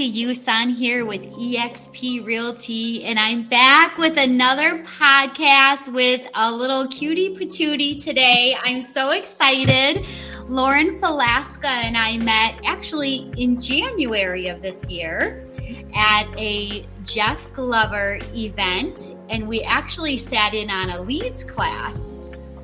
Rebecca Yuson here with eXp Realty, and I'm back with another podcast with a little cutie patootie today. I'm so excited. Lauren Falaska and I met actually in January of this year at a Jeff Glover event, and we actually sat in on a leads class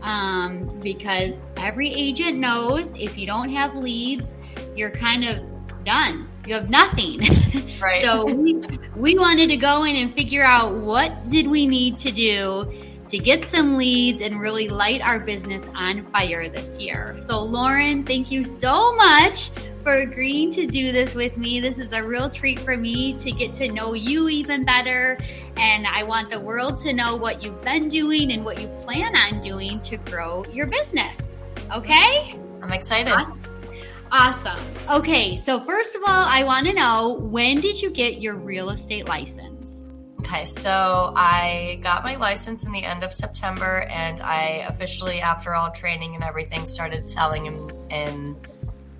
um, because every agent knows if you don't have leads, you're kind of done. You have nothing. Right. so we, we wanted to go in and figure out what did we need to do to get some leads and really light our business on fire this year. So Lauren, thank you so much for agreeing to do this with me. This is a real treat for me to get to know you even better. And I want the world to know what you've been doing and what you plan on doing to grow your business. Okay? I'm excited. Awesome. Okay, so first of all, I want to know when did you get your real estate license? Okay, so I got my license in the end of September, and I officially, after all training and everything, started selling in, in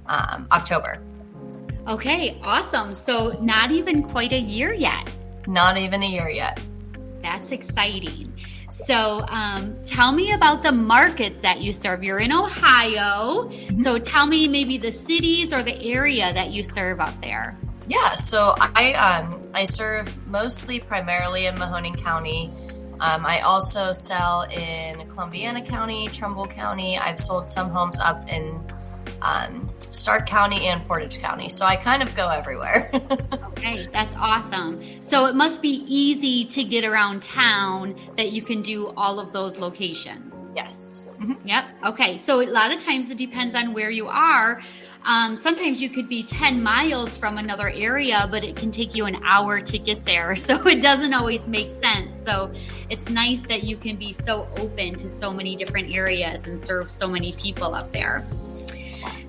um, October. Okay, awesome. So, not even quite a year yet. Not even a year yet. That's exciting. So, um, tell me about the markets that you serve. You're in Ohio. Mm-hmm. So, tell me maybe the cities or the area that you serve up there. Yeah, so I um, I serve mostly primarily in Mahoning County. Um, I also sell in Columbiana County, Trumbull County. I've sold some homes up in um, Stark County and Portage County. So I kind of go everywhere. okay, that's awesome. So it must be easy to get around town that you can do all of those locations. Yes. Mm-hmm. Yep. Okay. So a lot of times it depends on where you are. Um, sometimes you could be 10 miles from another area, but it can take you an hour to get there. So it doesn't always make sense. So it's nice that you can be so open to so many different areas and serve so many people up there.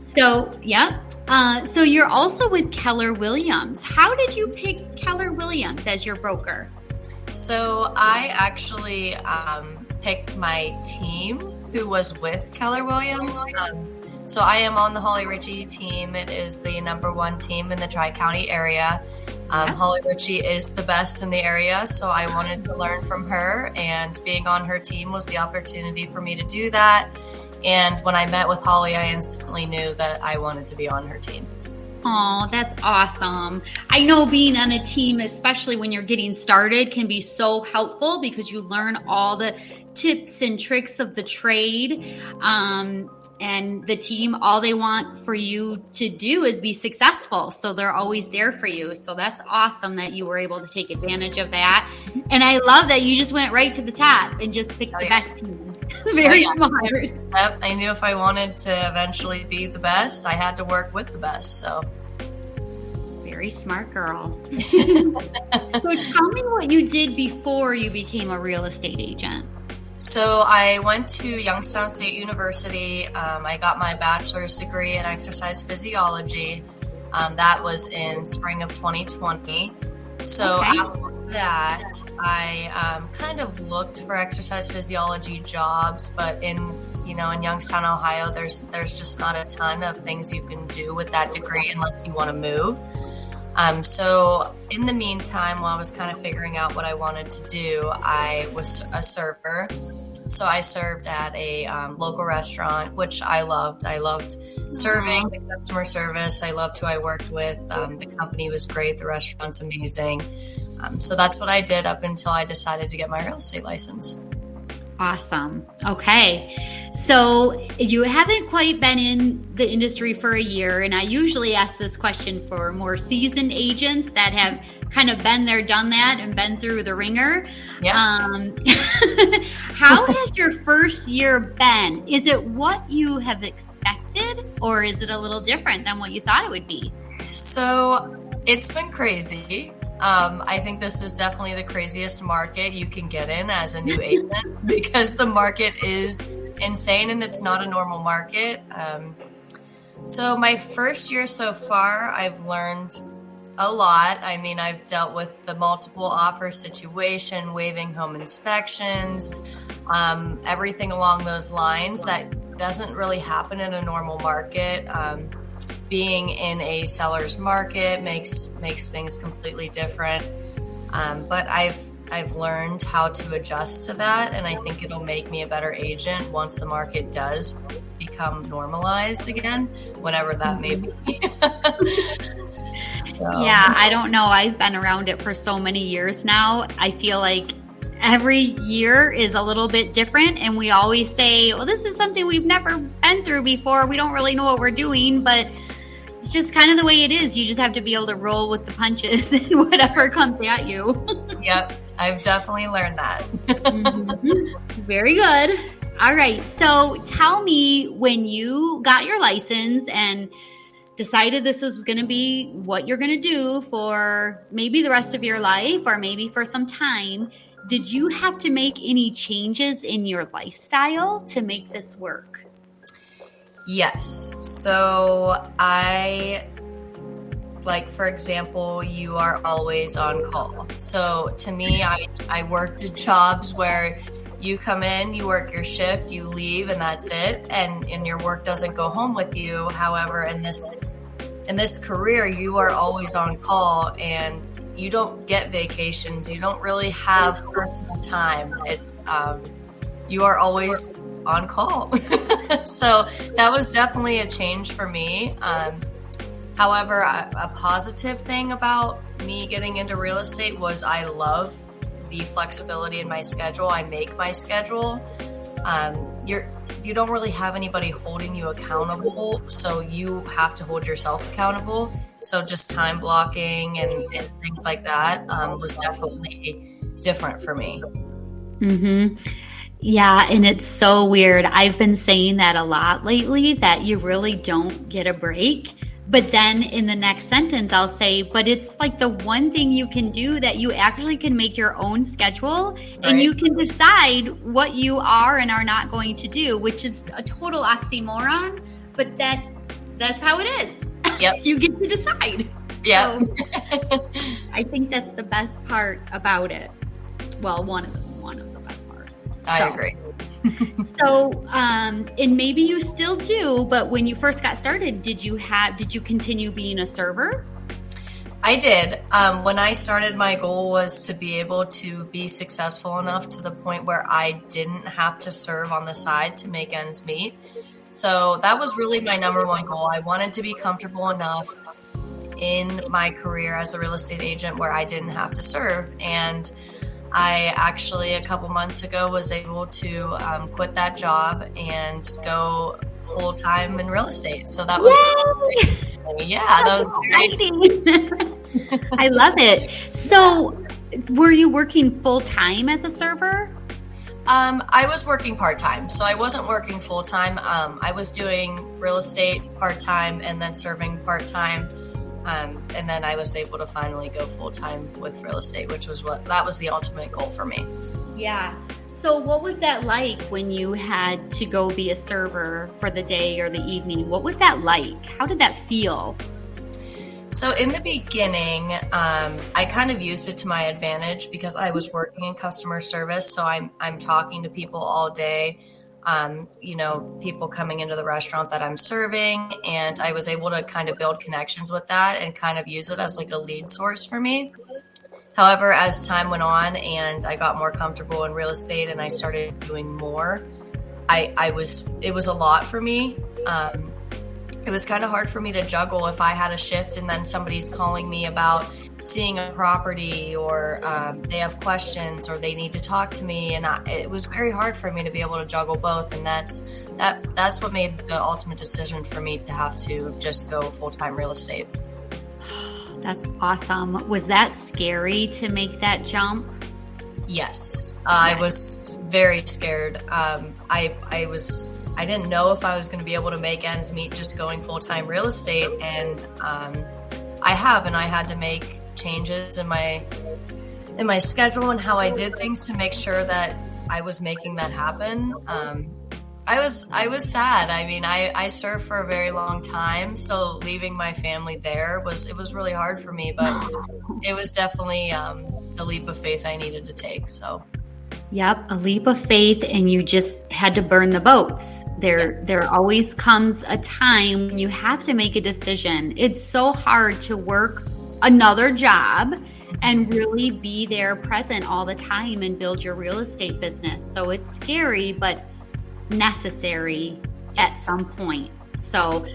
So, yeah. Uh, so you're also with Keller Williams. How did you pick Keller Williams as your broker? So I actually um, picked my team who was with Keller Williams. Um, so I am on the Holly Ritchie team. It is the number one team in the Tri County area. Um, yeah. Holly Ritchie is the best in the area, so I wanted to learn from her, and being on her team was the opportunity for me to do that. And when I met with Holly, I instantly knew that I wanted to be on her team. Oh, that's awesome. I know being on a team, especially when you're getting started, can be so helpful because you learn all the tips and tricks of the trade. Um, and the team, all they want for you to do is be successful. So they're always there for you. So that's awesome that you were able to take advantage of that. And I love that you just went right to the top and just picked oh, the yeah. best team. Oh, very oh, yeah. smart. Yep. I knew if I wanted to eventually be the best, I had to work with the best. So very smart girl. so tell me what you did before you became a real estate agent. So I went to Youngstown State University. Um, I got my bachelor's degree in exercise physiology. Um, that was in spring of 2020. So okay. after that, I um, kind of looked for exercise physiology jobs, but in you know in Youngstown, Ohio, there's there's just not a ton of things you can do with that degree unless you want to move. Um, so in the meantime, while I was kind of figuring out what I wanted to do, I was a server. So I served at a um, local restaurant, which I loved. I loved serving the customer service. I loved who I worked with. Um, the company was great. The restaurant's amazing. Um, so that's what I did up until I decided to get my real estate license. Awesome. Okay. So you haven't quite been in the industry for a year. And I usually ask this question for more seasoned agents that have kind of been there, done that, and been through the ringer. Yeah. Um, how has your first year been? Is it what you have expected, or is it a little different than what you thought it would be? So it's been crazy. Um, I think this is definitely the craziest market you can get in as a new agent because the market is insane and it's not a normal market. Um, so, my first year so far, I've learned a lot. I mean, I've dealt with the multiple offer situation, waiving home inspections, um, everything along those lines that doesn't really happen in a normal market. Um, being in a seller's market makes makes things completely different. Um, but I've I've learned how to adjust to that, and I think it'll make me a better agent once the market does become normalized again, whenever that may be. so. Yeah, I don't know. I've been around it for so many years now. I feel like every year is a little bit different, and we always say, well, this is something we've never been through before. We don't really know what we're doing, but it's just kind of the way it is. You just have to be able to roll with the punches and whatever comes at you. yep, I've definitely learned that. mm-hmm. Very good. All right. So tell me when you got your license and decided this was going to be what you're going to do for maybe the rest of your life or maybe for some time, did you have to make any changes in your lifestyle to make this work? Yes. So I like for example you are always on call. So to me i i worked jobs where you come in you work your shift you leave and that's it. And and your work doesn't go home with you. However in this in this career you are always on call and you don't get vacations. You don't really have personal time. It's um, you are always on call. so that was definitely a change for me. Um, however, a, a positive thing about me getting into real estate was I love the flexibility in my schedule. I make my schedule. Um, you're you don't really have anybody holding you accountable, so you have to hold yourself accountable. So just time blocking and, and things like that um, was definitely different for me. Hmm. Yeah, and it's so weird. I've been saying that a lot lately that you really don't get a break. But then in the next sentence, I'll say, but it's like the one thing you can do that you actually can make your own schedule right. and you can decide what you are and are not going to do, which is a total oxymoron. But that that's how it is. Yep. you get to decide. Yeah. So, I think that's the best part about it. Well, one of them, one of them. I so. agree. so, um, and maybe you still do, but when you first got started, did you have, did you continue being a server? I did. Um, when I started, my goal was to be able to be successful enough to the point where I didn't have to serve on the side to make ends meet. So that was really my number one goal. I wanted to be comfortable enough in my career as a real estate agent where I didn't have to serve. And I actually, a couple months ago, was able to um, quit that job and go full time in real estate. So that was, yeah, that was great. I love it. So, were you working full time as a server? Um, I was working part time, so I wasn't working full time. Um, I was doing real estate part time and then serving part time. Um, and then I was able to finally go full time with real estate, which was what that was the ultimate goal for me. Yeah. So, what was that like when you had to go be a server for the day or the evening? What was that like? How did that feel? So, in the beginning, um, I kind of used it to my advantage because I was working in customer service. So, I'm I'm talking to people all day um, you know, people coming into the restaurant that I'm serving. And I was able to kind of build connections with that and kind of use it as like a lead source for me. However, as time went on and I got more comfortable in real estate and I started doing more, I, I was, it was a lot for me. Um, it was kind of hard for me to juggle if I had a shift and then somebody's calling me about seeing a property or um, they have questions or they need to talk to me. And I, it was very hard for me to be able to juggle both. And that's that that's what made the ultimate decision for me to have to just go full-time real estate. That's awesome. Was that scary to make that jump? Yes. I was very scared. Um, i i was i didn't know if i was going to be able to make ends meet just going full-time real estate. And um, I have, and I had to make changes in my in my schedule and how I did things to make sure that I was making that happen. Um, I was I was sad. I mean, I I served for a very long time, so leaving my family there was it was really hard for me. But it was definitely um, the leap of faith I needed to take. So. Yep, a leap of faith, and you just had to burn the boats. There, yes. there always comes a time when you have to make a decision. It's so hard to work another job and really be there present all the time and build your real estate business. So it's scary, but necessary at some point. So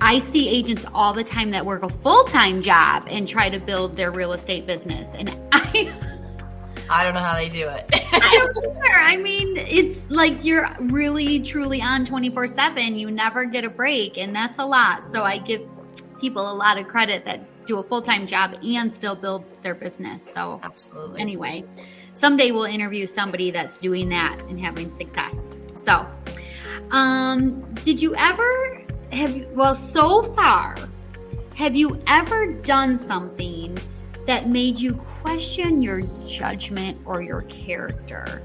I see agents all the time that work a full time job and try to build their real estate business. And I. I don't know how they do it. I don't either. I mean, it's like you're really, truly on 24 7. You never get a break, and that's a lot. So I give people a lot of credit that do a full time job and still build their business. So, absolutely. Anyway, someday we'll interview somebody that's doing that and having success. So, um, did you ever have, you, well, so far, have you ever done something that made you question your judgment or your character.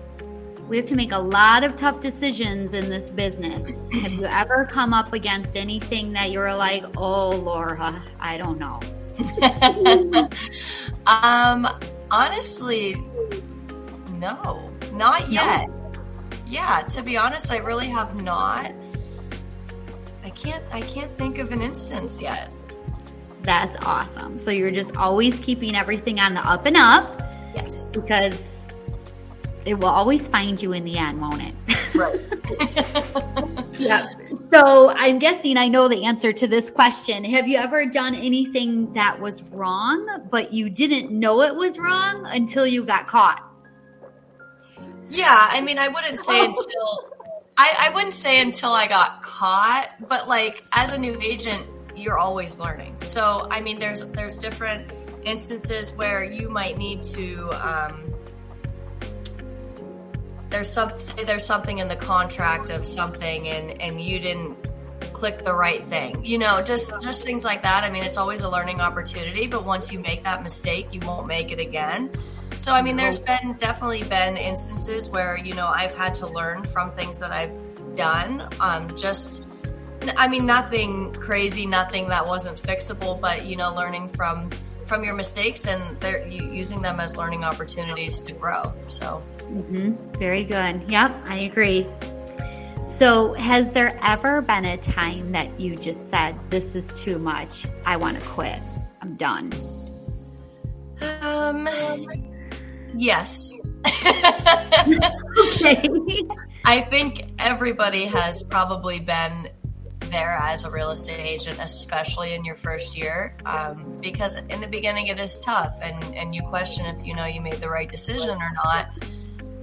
We have to make a lot of tough decisions in this business. have you ever come up against anything that you're like, oh, Laura, I don't know? um, honestly, no, not yet. No. Yeah, to be honest, I really have not. I can't. I can't think of an instance yet. That's awesome. So you're just always keeping everything on the up and up. Yes. Because it will always find you in the end, won't it? Right. yeah. So I'm guessing I know the answer to this question. Have you ever done anything that was wrong, but you didn't know it was wrong until you got caught? Yeah. I mean, I wouldn't say until. I, I wouldn't say until I got caught, but like as a new agent, you're always learning. So, I mean, there's there's different instances where you might need to. Um, there's some say there's something in the contract of something, and and you didn't click the right thing. You know, just just things like that. I mean, it's always a learning opportunity, but once you make that mistake, you won't make it again. So, I mean, there's been definitely been instances where you know I've had to learn from things that I've done. Um, just I mean, nothing crazy, nothing that wasn't fixable, but you know, learning from from your mistakes and they're using them as learning opportunities to grow. So, mm-hmm. very good. Yep, I agree. So, has there ever been a time that you just said, "This is too much. I want to quit. I'm done." Um. Yes. okay. I think everybody has probably been there as a real estate agent, especially in your first year, um, because in the beginning it is tough, and and you question if you know you made the right decision or not.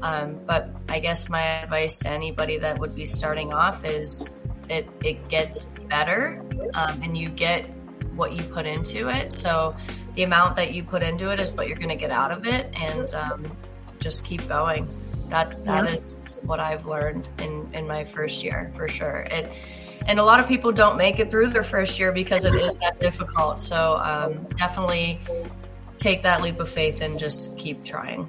Um, but I guess my advice to anybody that would be starting off is it it gets better, um, and you get what you put into it. So the amount that you put into it is what you're going to get out of it, and um, just keep going. That that yeah. is what I've learned in in my first year for sure. It and a lot of people don't make it through their first year because it is that difficult. So um, definitely take that leap of faith and just keep trying.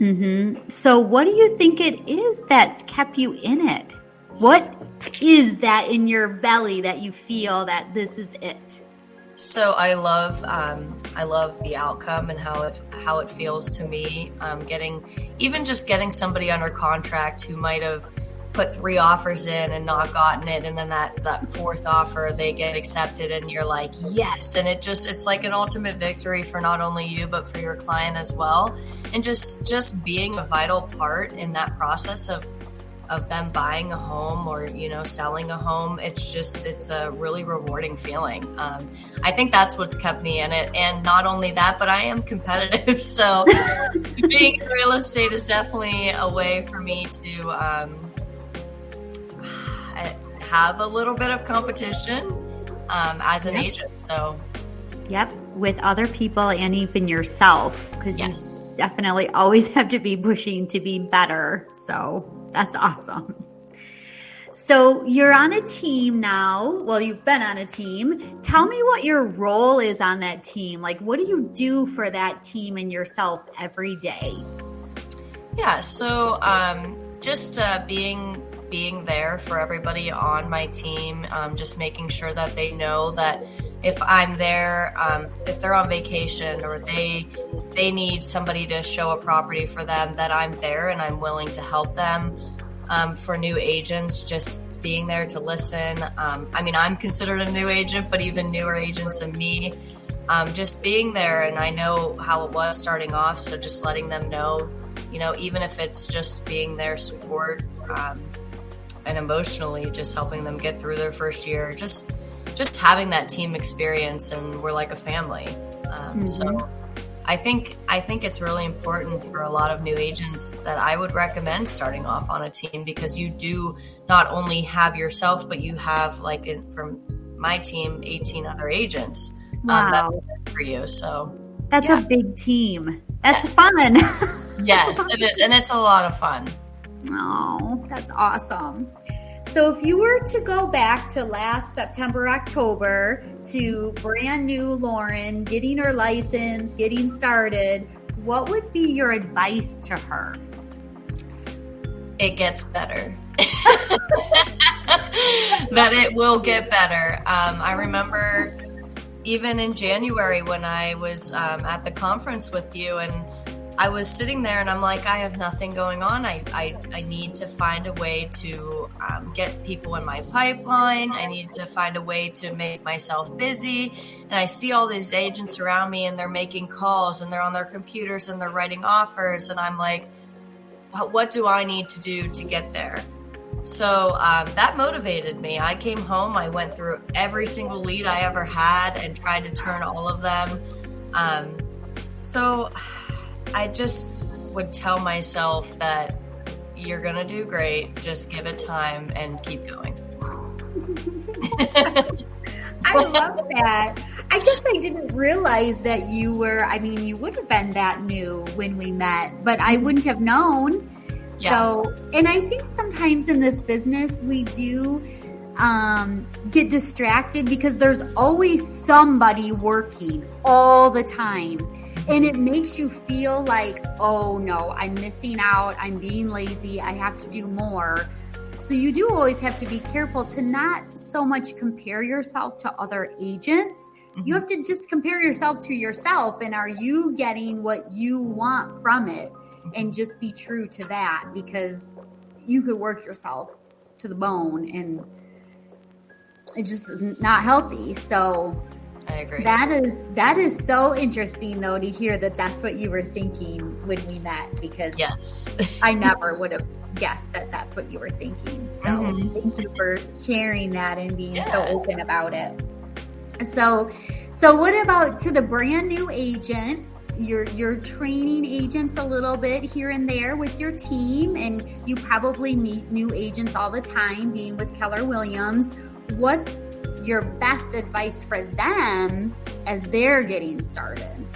Mm-hmm. So, what do you think it is that's kept you in it? What is that in your belly that you feel that this is it? So I love um, I love the outcome and how it how it feels to me. Um, getting even just getting somebody under contract who might have put three offers in and not gotten it and then that that fourth offer they get accepted and you're like yes. And it just it's like an ultimate victory for not only you but for your client as well. And just just being a vital part in that process of of them buying a home or you know selling a home it's just it's a really rewarding feeling. Um, i think that's what's kept me in it. And not only that but i am competitive. So being in real estate is definitely a way for me to um, have a little bit of competition um, as an yep. agent. So, yep, with other people and even yourself, because yes. you definitely always have to be pushing to be better. So, that's awesome. So, you're on a team now. Well, you've been on a team. Tell me what your role is on that team. Like, what do you do for that team and yourself every day? Yeah, so um, just uh, being being there for everybody on my team, um, just making sure that they know that if I'm there, um, if they're on vacation or they they need somebody to show a property for them, that I'm there and I'm willing to help them. Um, for new agents, just being there to listen. Um, I mean, I'm considered a new agent, but even newer agents than me, um, just being there and I know how it was starting off. So just letting them know, you know, even if it's just being their support um, and emotionally, just helping them get through their first year, just just having that team experience and we're like a family. Um, mm-hmm. So I think I think it's really important for a lot of new agents that I would recommend starting off on a team because you do not only have yourself, but you have like in, from my team, 18 other agents wow. um, for you. So that's yeah. a big team. That's yes. fun. yes, it is, and it's a lot of fun. Oh, that's awesome. So, if you were to go back to last September, October to brand new Lauren getting her license, getting started, what would be your advice to her? It gets better. that it will get better. Um, I remember even in January when I was um, at the conference with you and I was sitting there and I'm like, I have nothing going on. I, I, I need to find a way to um, get people in my pipeline. I need to find a way to make myself busy. And I see all these agents around me and they're making calls and they're on their computers and they're writing offers. And I'm like, what do I need to do to get there? So um, that motivated me. I came home, I went through every single lead I ever had and tried to turn all of them. Um, so I just would tell myself that you're going to do great. Just give it time and keep going. I love that. I guess I didn't realize that you were, I mean, you would have been that new when we met, but I wouldn't have known. Yeah. So, and I think sometimes in this business, we do um, get distracted because there's always somebody working all the time. And it makes you feel like, oh no, I'm missing out. I'm being lazy. I have to do more. So you do always have to be careful to not so much compare yourself to other agents. Mm-hmm. You have to just compare yourself to yourself. And are you getting what you want from it? And just be true to that because you could work yourself to the bone and it just is not healthy. So I agree. That is that is so interesting though to hear that that's what you were thinking when we met because yes. I never would have guessed that that's what you were thinking. So mm-hmm. thank you for sharing that and being yeah. so open about it. So so what about to the brand new agent? You're you're training agents a little bit here and there with your team, and you probably meet new agents all the time. Being with Keller Williams, what's your best advice for them as they're getting started?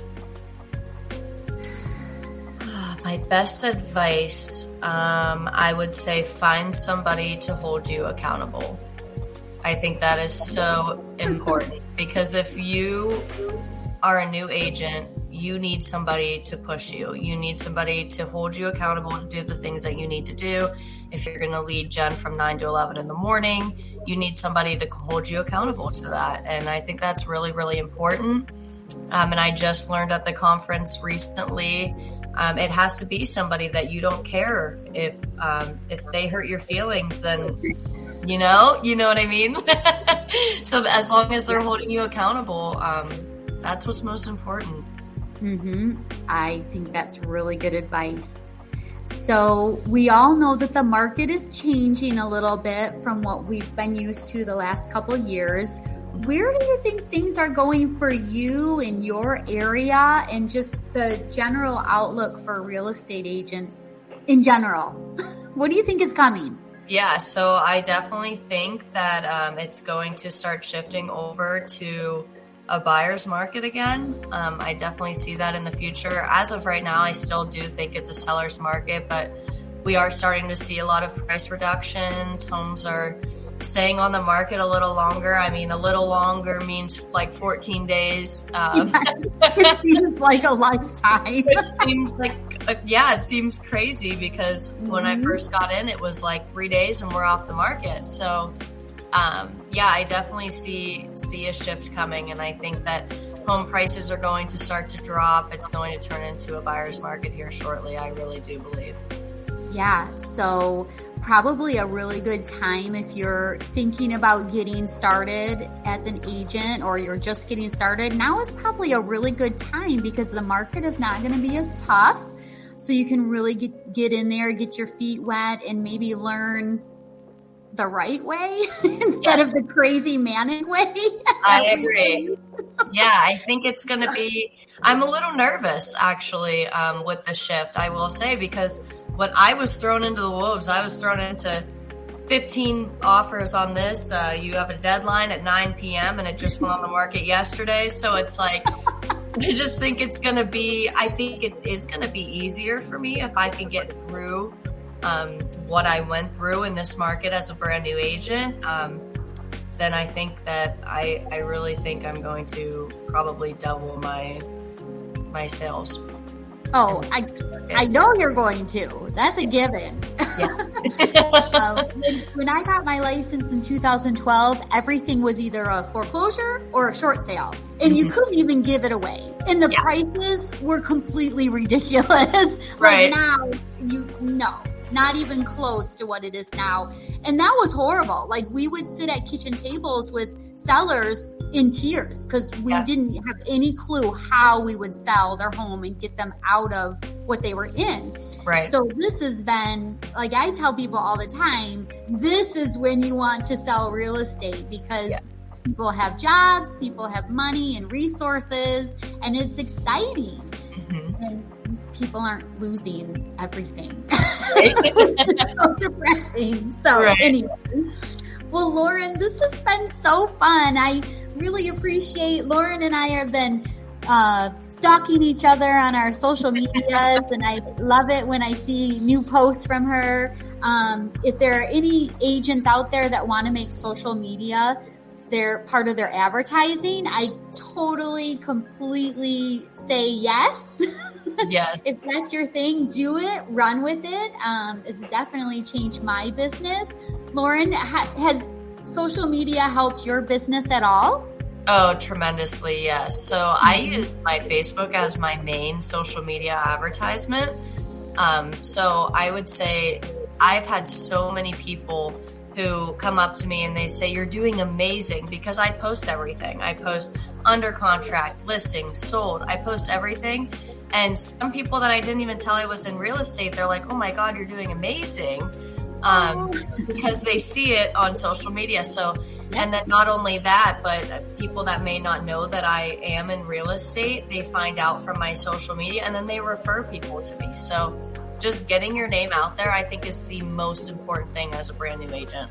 My best advice, um, I would say find somebody to hold you accountable. I think that is so important because if you are a new agent, you need somebody to push you. You need somebody to hold you accountable to do the things that you need to do. If you're going to lead gen from 9 to 11 in the morning, you need somebody to hold you accountable to that. And I think that's really, really important. Um, and I just learned at the conference recently. Um, it has to be somebody that you don't care if um, if they hurt your feelings, then you know, you know what I mean. so as long as they're holding you accountable, um, that's what's most important. Mm-hmm. I think that's really good advice. So, we all know that the market is changing a little bit from what we've been used to the last couple years. Where do you think things are going for you in your area and just the general outlook for real estate agents in general? what do you think is coming? Yeah, so I definitely think that um, it's going to start shifting over to a buyer's market again. Um, I definitely see that in the future. As of right now, I still do think it's a seller's market, but we are starting to see a lot of price reductions. Homes are staying on the market a little longer. I mean, a little longer means like 14 days. Um, yes, it seems like a lifetime. Which seems like, uh, yeah, it seems crazy because mm-hmm. when I mm-hmm. first got in, it was like three days and we're off the market. So um, yeah, I definitely see see a shift coming, and I think that home prices are going to start to drop. It's going to turn into a buyer's market here shortly. I really do believe. Yeah, so probably a really good time if you're thinking about getting started as an agent or you're just getting started. Now is probably a really good time because the market is not going to be as tough. So you can really get, get in there, get your feet wet, and maybe learn the right way instead yes. of the crazy manic way. I agree. yeah, I think it's going to be. I'm a little nervous actually um, with the shift, I will say, because when I was thrown into the wolves, I was thrown into 15 offers on this. Uh, you have a deadline at 9 p.m. and it just went on the market yesterday. So it's like, I just think it's going to be, I think it is going to be easier for me if I can get through um, what I went through in this market as a brand new agent. Um, then I think that I, I really think I'm going to probably double my my sales. Oh, I, I know you're going to. That's a given. Yeah. um, when, when, I got my license in 2012, everything was either a foreclosure or a short sale, and mm-hmm. you couldn't even give it away. And the yeah. prices were completely ridiculous. like right. now, you no not even close to what it is now. And that was horrible. Like we would sit at kitchen tables with sellers in tears because we yeah. didn't have any clue how we would sell their home and get them out of what they were in. Right. So this has been like I tell people all the time, this is when you want to sell real estate because yes. people have jobs, people have money and resources, and it's exciting. People aren't losing everything. so depressing. So right. anyway. Well, Lauren, this has been so fun. I really appreciate Lauren and I have been uh, stalking each other on our social medias, and I love it when I see new posts from her. Um, if there are any agents out there that want to make social media their part of their advertising, I totally, completely say yes. Yes. if that's your thing, do it, run with it. Um, it's definitely changed my business. Lauren, ha- has social media helped your business at all? Oh, tremendously, yes. So mm-hmm. I use my Facebook as my main social media advertisement. Um, so I would say I've had so many people who come up to me and they say, You're doing amazing because I post everything. I post under contract, listings, sold, I post everything. And some people that I didn't even tell I was in real estate, they're like, oh my God, you're doing amazing. Um, because they see it on social media. So, and then not only that, but people that may not know that I am in real estate, they find out from my social media and then they refer people to me. So, just getting your name out there, I think, is the most important thing as a brand new agent.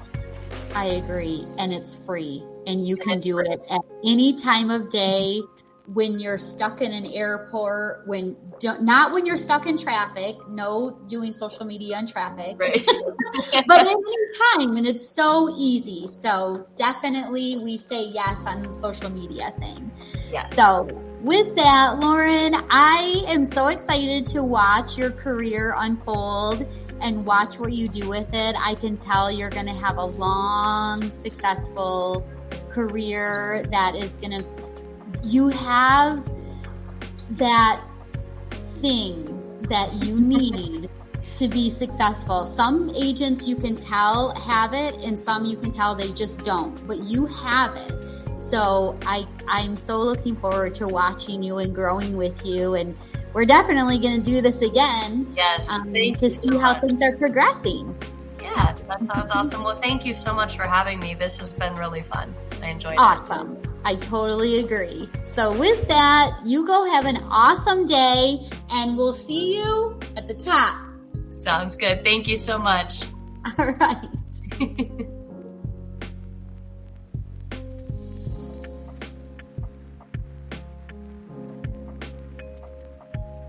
I agree. And it's free. And you can do free. it at any time of day when you're stuck in an airport, when not when you're stuck in traffic, no doing social media in traffic, right. but any time, and it's so easy. So definitely, we say yes on the social media thing. Yes. So with that, Lauren, I am so excited to watch your career unfold and watch what you do with it. I can tell you're going to have a long, successful career that is going to you have that thing that you need to be successful. Some agents you can tell have it and some you can tell they just don't, but you have it. So I I'm so looking forward to watching you and growing with you and we're definitely going to do this again. Yes. Um, to see so how much. things are progressing. Yeah, that sounds awesome. Well, thank you so much for having me. This has been really fun. I enjoyed awesome. it. Awesome. I totally agree. So, with that, you go have an awesome day and we'll see you at the top. Sounds good. Thank you so much. All right.